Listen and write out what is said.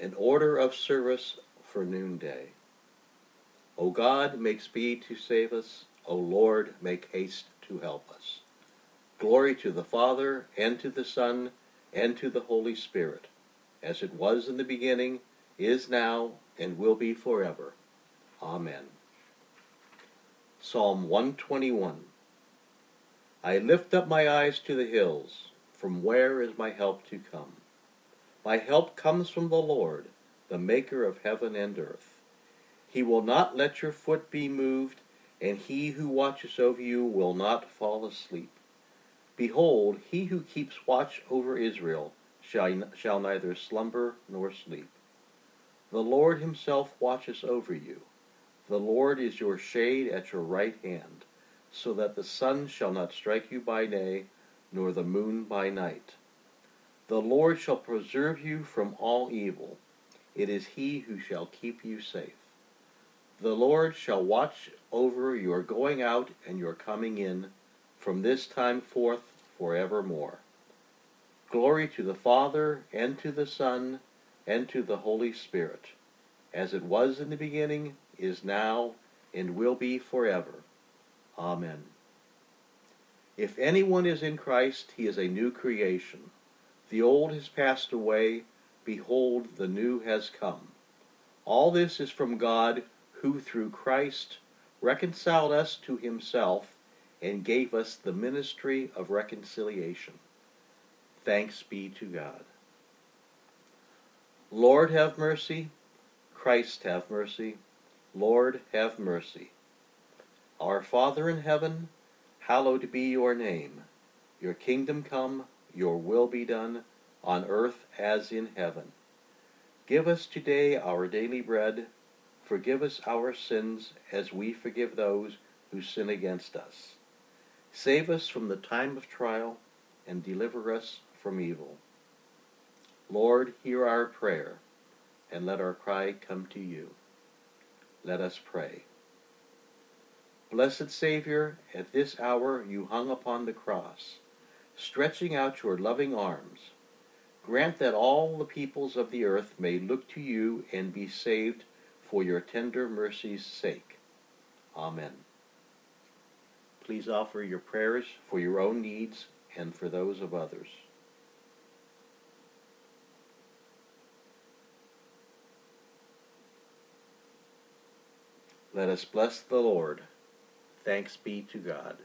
an order of service for noonday. O God, make speed to save us. O Lord, make haste to help us. Glory to the Father, and to the Son, and to the Holy Spirit, as it was in the beginning, is now, and will be forever. Amen. Psalm 121 I lift up my eyes to the hills. From where is my help to come? My help comes from the Lord, the maker of heaven and earth. He will not let your foot be moved, and he who watches over you will not fall asleep. Behold, he who keeps watch over Israel shall, shall neither slumber nor sleep. The Lord himself watches over you. The Lord is your shade at your right hand, so that the sun shall not strike you by day, nor the moon by night. The Lord shall preserve you from all evil. It is he who shall keep you safe. The Lord shall watch over your going out and your coming in from this time forth forevermore. Glory to the Father, and to the Son, and to the Holy Spirit, as it was in the beginning, is now, and will be forever. Amen. If anyone is in Christ, he is a new creation. The old has passed away, behold, the new has come. All this is from God, who through Christ reconciled us to himself and gave us the ministry of reconciliation. Thanks be to God. Lord, have mercy. Christ, have mercy. Lord, have mercy. Our Father in heaven, hallowed be your name. Your kingdom come your will be done, on earth as in heaven. Give us today our daily bread. Forgive us our sins as we forgive those who sin against us. Save us from the time of trial and deliver us from evil. Lord, hear our prayer, and let our cry come to you. Let us pray. Blessed Savior, at this hour you hung upon the cross stretching out your loving arms. Grant that all the peoples of the earth may look to you and be saved for your tender mercy's sake. Amen. Please offer your prayers for your own needs and for those of others. Let us bless the Lord. Thanks be to God.